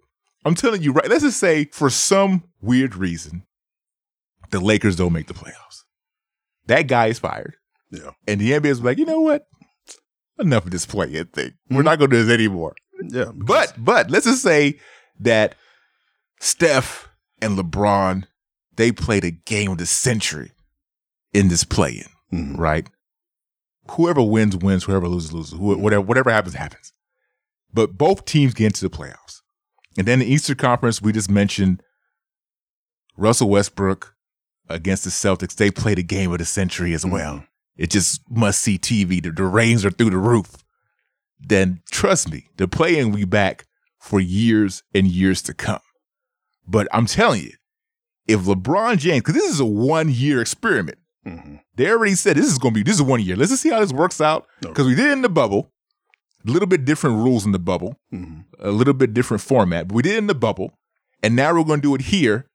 I'm telling you right, let's just say for some weird reason, the Lakers don't make the playoffs. That guy is fired. Yeah. And the NBA is like, you know what? Enough of this play-in thing. We're mm-hmm. not going to do this anymore. Yeah. But but let's just say that Steph and LeBron they played a game of the century in this play-in, Mhm. right? Whoever wins wins, whoever loses loses. Whatever whatever happens happens. But both teams get into the playoffs. And then the Eastern Conference, we just mentioned Russell Westbrook against the Celtics, they played a game of the century as well. It just must see TV. The, the ratings are through the roof. Then trust me, the playing will be back for years and years to come. But I'm telling you, if LeBron James, because this is a one year experiment, mm-hmm. they already said this is going to be this is one year. Let's just see how this works out because we did it in the bubble, a little bit different rules in the bubble, mm-hmm. a little bit different format, but we did it in the bubble, and now we're going to do it here,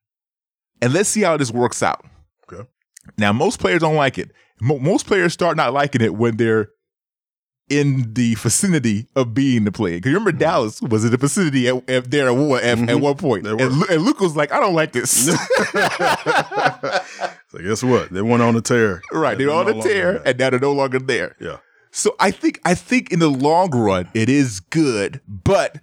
and let's see how this works out. Okay. Now, most players don't like it. Most players start not liking it when they're in the vicinity of being the player. Because remember, mm. Dallas was in the vicinity at, at there at, one- at, at mm-hmm. one point, and, were. And Luka was like, "I don't like this." So guess what? They went on a tear. right? They're no on the longer tear, and now they're no longer there. Yeah. So I think I think in the long run it is good, but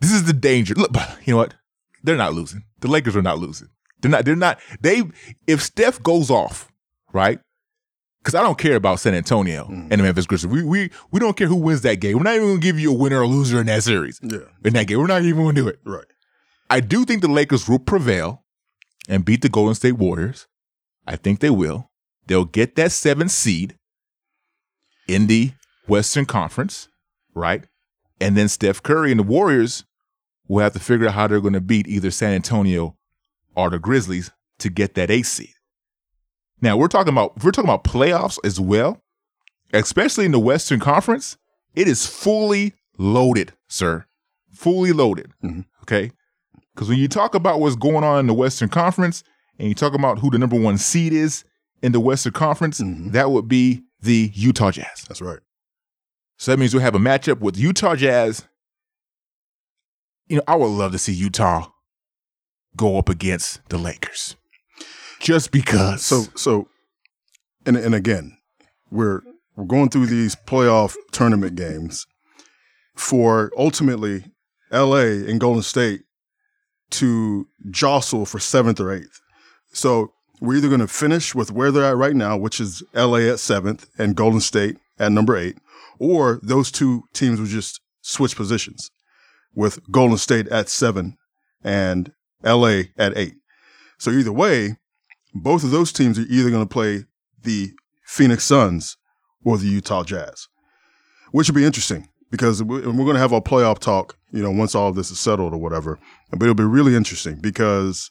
this is the danger. Look, you know what? They're not losing. The Lakers are not losing. They're not. They're not. They if Steph goes off, right? Because I don't care about San Antonio Mm. and the Memphis Grizzlies. We we we don't care who wins that game. We're not even gonna give you a winner or loser in that series. Yeah. In that game, we're not even gonna do it. Right. I do think the Lakers will prevail and beat the Golden State Warriors. I think they will. They'll get that seventh seed in the Western Conference, right? And then Steph Curry and the Warriors will have to figure out how they're going to beat either San Antonio or the Grizzlies to get that eighth seed. Now we're talking about we're talking about playoffs as well, especially in the Western Conference. It is fully loaded, sir, fully loaded. Mm-hmm. Okay, because when you talk about what's going on in the Western Conference and you talk about who the number one seed is in the Western Conference, mm-hmm. that would be the Utah Jazz. That's right. So that means we'll have a matchup with Utah Jazz. You know, I would love to see Utah go up against the Lakers. Just because. So so and and again, we're we're going through these playoff tournament games for ultimately LA and Golden State to jostle for seventh or eighth. So we're either going to finish with where they're at right now, which is LA at seventh and Golden State at number eight, or those two teams will just switch positions with Golden State at seven and LA at eight. So either way, both of those teams are either going to play the Phoenix Suns or the Utah Jazz, which will be interesting because we're going to have our playoff talk, you know, once all of this is settled or whatever. But it'll be really interesting because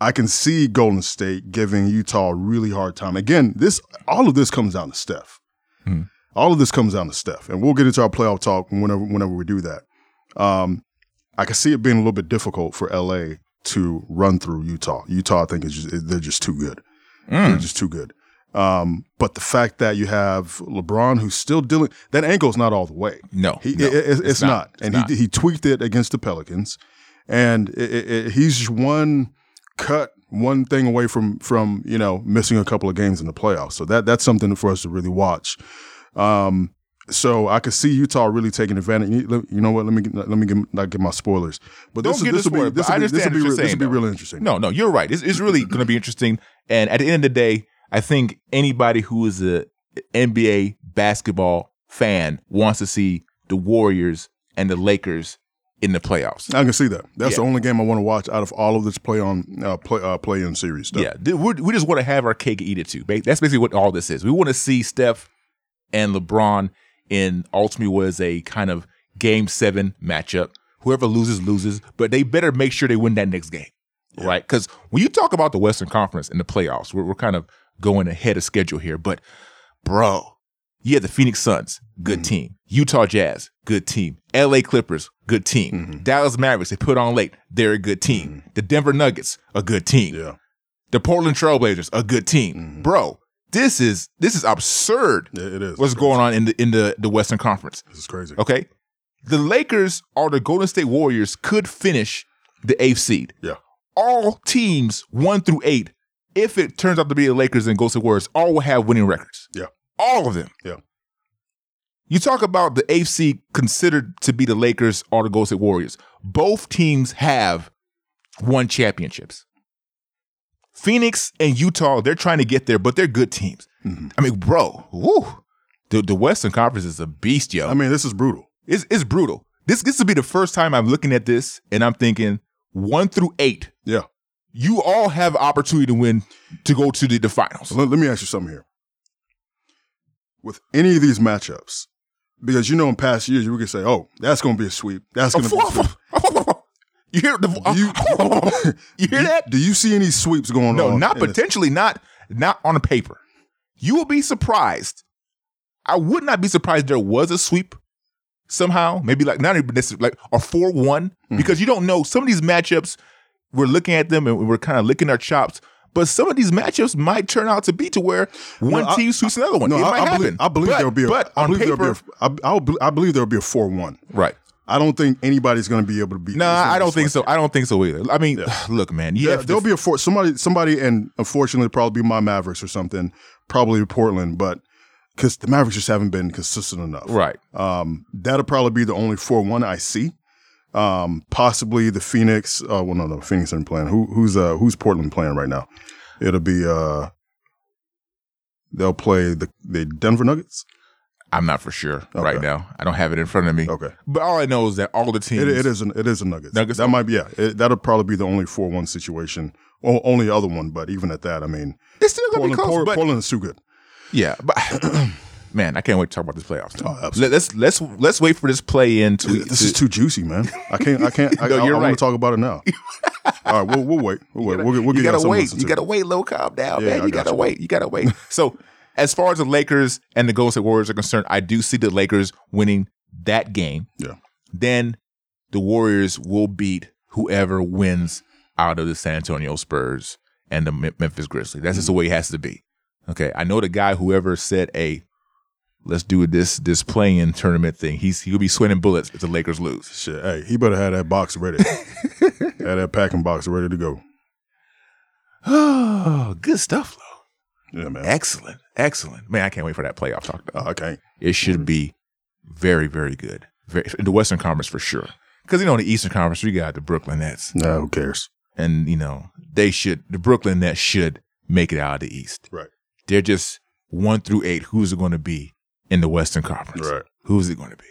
I can see Golden State giving Utah a really hard time. Again, this all of this comes down to Steph. Hmm. All of this comes down to Steph, and we'll get into our playoff talk whenever whenever we do that. Um, I can see it being a little bit difficult for LA to run through Utah. Utah, I think, is just, they're just too good. They're just too good. Um, but the fact that you have LeBron, who's still dealing, that ankle's not all the way. no, He, no, it- it- it's, not. It's and not. He, he tweaked it against the Pelicans. And it, he's one cut, one thing away from, from, you know, missing a couple of games in the playoffs. So that, that's something for us to really watch. Um, so I could see Utah really taking advantage. You know what? Let me let me get, not get my spoilers. But Don't this, get this will be this will be this will be, this will be really interesting. No, no, you're right. It's, it's really going to be interesting. And at the end of the day, I think anybody who is a NBA basketball fan wants to see the Warriors and the Lakers in the playoffs. I can see that. That's the only game I want to watch out of all of this play on uh, play uh, play in series stuff. Yeah, we're, we just want to have our cake and eat it too. That's basically what all this is. We want to see Steph and LeBron in ultimately was a kind of game seven matchup. Whoever loses loses, but they better make sure they win that next game, right? Because when you talk about the Western Conference and the playoffs, we're, we're kind of going ahead of schedule here. But bro, yeah, the Phoenix Suns, good Mm-hmm. team. Utah Jazz, good team. L.A. Clippers, good team. Mm-hmm. Dallas Mavericks, they put on late, they're a good team. The Denver Nuggets, a good team yeah, the Portland Trailblazers, a good team, bro. This is this is absurd. Yeah, it is. What's going on in the in the the Western Conference? This is crazy. Okay, the Lakers or the Golden State Warriors could finish the eighth seed. Yeah. All teams one through eight, if it turns out to be the Lakers and Golden State Warriors, all will have winning records. Yeah. all of them. Yeah. You talk about the eighth seed considered to be the Lakers or the Golden State Warriors. Both teams have won championships. Phoenix and Utah, they're trying to get there, but they're good teams. Mm-hmm. I mean, bro, woo, the, the Western Conference is a beast, yo. I mean, this is brutal. it's, it's brutal. This this will be the first time I'm looking at this and I'm thinking one through eight, Yeah, you all have opportunity to win to go to the, the finals. Let, let me ask you something here. With any of these matchups, because you know in past years you could say, "Oh, that's going to be a sweep. That's going to be." A sweep. You hear the you, you hear that? Do you see any sweeps going No, on? No, not in this? potentially, not not on paper. You will be surprised. I would not be surprised there was a sweep somehow. Maybe like not even necessarily like a four one Hmm. because you don't know some of these matchups. We're looking at them and we're kind of licking our chops. But some of these matchups might turn out to be to where one No, I- team sweeps another one. No, it I, might I happen. believe, I believe there'll be a. but I on believe paper, there'll be a. I, I'll I believe there'll be a four-one. right? I don't think anybody's going to be able to beat. No, gonna I don't think so. I don't think so either. I mean, look, man. Yeah, there'll be a four. Somebody, somebody, and unfortunately, probably be my Mavericks or something. Probably Portland, but because the Mavericks just haven't been consistent enough. right. Um, that'll probably be the only four-one I see. Um, possibly the Phoenix. Uh, well, no, no, Phoenix isn't playing. Who, who's uh, who's Portland playing right now? It'll be uh, they'll play the the Denver Nuggets. I'm not for sure right now. I don't have it in front of me. Okay. But all I know is that all the teams. It, it is an, it is a Nuggets. Nuggets? That might be yeah. It, that'll probably be the only four one situation. O- only other one, but even at that, I mean, It's still gonna Portland, be close. Por- but Portland is too good. yeah, but man, I can't wait to talk about this playoffs. Oh. Let, us let's let's wait for this play in to. This to- is too juicy, man. I can't. I can't. I, No, I, you're I want to talk about it now. All right, we'll, we'll wait. We'll wait. We'll, get- we'll you gotta wait. You gotta wait. Low calm down, Yeah, man. You got gotta you. wait. You gotta wait. so, as far as the Lakers and the Golden State Warriors are concerned, I do see the Lakers winning that game. Yeah. Then the Warriors will beat whoever wins out of the San Antonio Spurs and the Memphis Grizzlies. That's just the way it has to be. Okay. I know the guy whoever said, "Hey, let's do this this playing tournament thing." He's he'll be sweating bullets if the Lakers lose. Shit, hey, he better have that box ready. have that packing box ready to go. Oh, good stuff, Lo. Yeah, man. Excellent, excellent. Man, I can't wait for that playoff talk. Though. Oh, I can't. It should be very, very good. Very, in the Western Conference for sure. Because you know, in the Eastern Conference, we got the Brooklyn Nets, No, who cares? and you know they should. The Brooklyn Nets should make it out of the East. Right. They're just one through eight. Who's it going to be in the Western Conference? Right. Who's it going to be?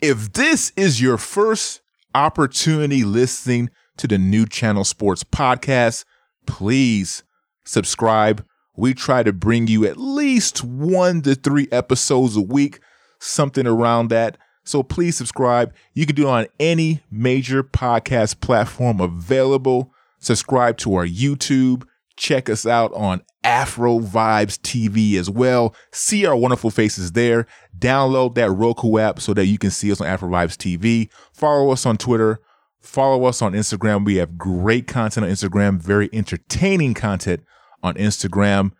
If this is your first opportunity listening to the New Channel Sports Podcast, please subscribe. We try to bring you at least one to three episodes a week, something around that. So please subscribe. You can do it on any major podcast platform available. Subscribe to our YouTube. Check us out on Afro Vibes TV as well. See our wonderful faces there. Download that Roku app so that you can see us on Afro Vibes TV. Follow us on Twitter. Follow us on Instagram. We have great content on Instagram, very entertaining content on Instagram.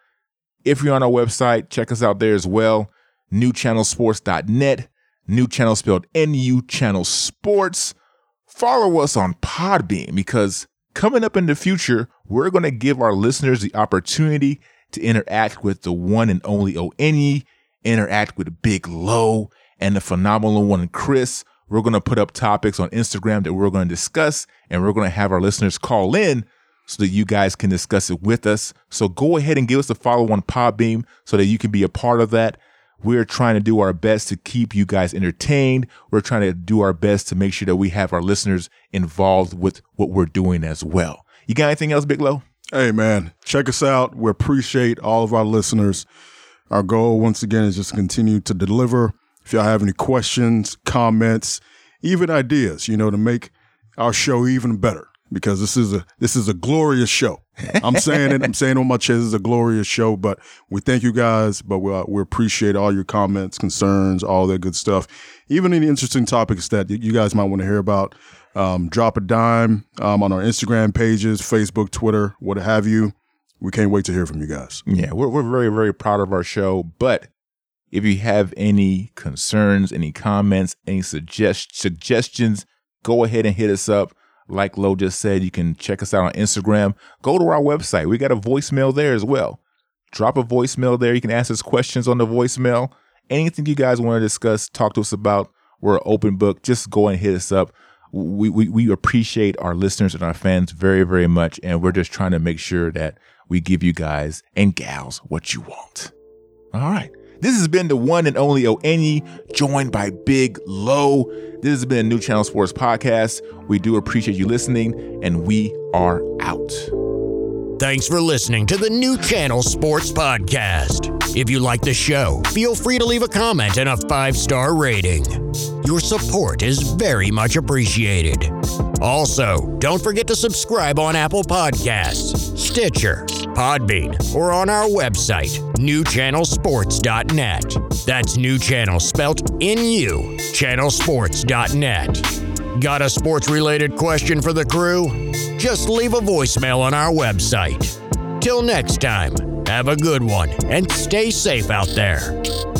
If you're on our website, check us out there as well. Newchannelsports.net. New channel spelled NU Channel Sports. Follow us on Podbean because coming up in the future, we're going to give our listeners the opportunity to interact with the one and only ONE, interact with Big Low and the phenomenal one, Chris. We're going to put up topics on Instagram that we're going to discuss, and we're going to have our listeners call in so that you guys can discuss it with us. So go ahead and give us a follow on Podbean so that you can be a part of that. We're trying to do our best to keep you guys entertained. We're trying to do our best to make sure that we have our listeners involved with what we're doing as well. You got anything else, Big Low? Hey, man, check us out. We appreciate all of our listeners. Our goal, once again, is just to continue to deliver. If y'all have any questions, comments, even ideas, you know, to make our show even better, because this is a this is a glorious show. I'm saying it. I'm saying it on my chest. This is a glorious show. But we thank you guys. But we uh, we appreciate all your comments, concerns, all that good stuff. Even any interesting topics that you guys might want to hear about. Um, drop a dime um, on our Instagram pages, Facebook, Twitter, what have you. We can't wait to hear from you guys. Yeah, we're, we're very, very proud of our show. But if you have any concerns, any comments, any suggest- suggestions, go ahead and hit us up. Like Lo just said, you can check us out on Instagram. Go to our website. We got a voicemail there as well. Drop a voicemail there. You can ask us questions on the voicemail. Anything you guys want to discuss, talk to us about. We're an open book. Just go and hit us up. We, we, we appreciate our listeners and our fans very, very much. And we're just trying to make sure that we give you guys and gals what you want. All right. This has been the one and only Oenyi, joined by Big Low. This has been a New Channel Sports podcast. We do appreciate you listening, and we are out. Thanks for listening to the New Channel Sports Podcast. If you like the show, feel free to leave a comment and a five star rating. Your support is very much appreciated. Also, don't forget to subscribe on Apple Podcasts, Stitcher, Podbean, or on our website, newchannelsports.net. That's new channel spelt N U, channelsports.net. Got a sports related question for the crew? Just leave a voicemail on our website. Till next time, have a good one and stay safe out there.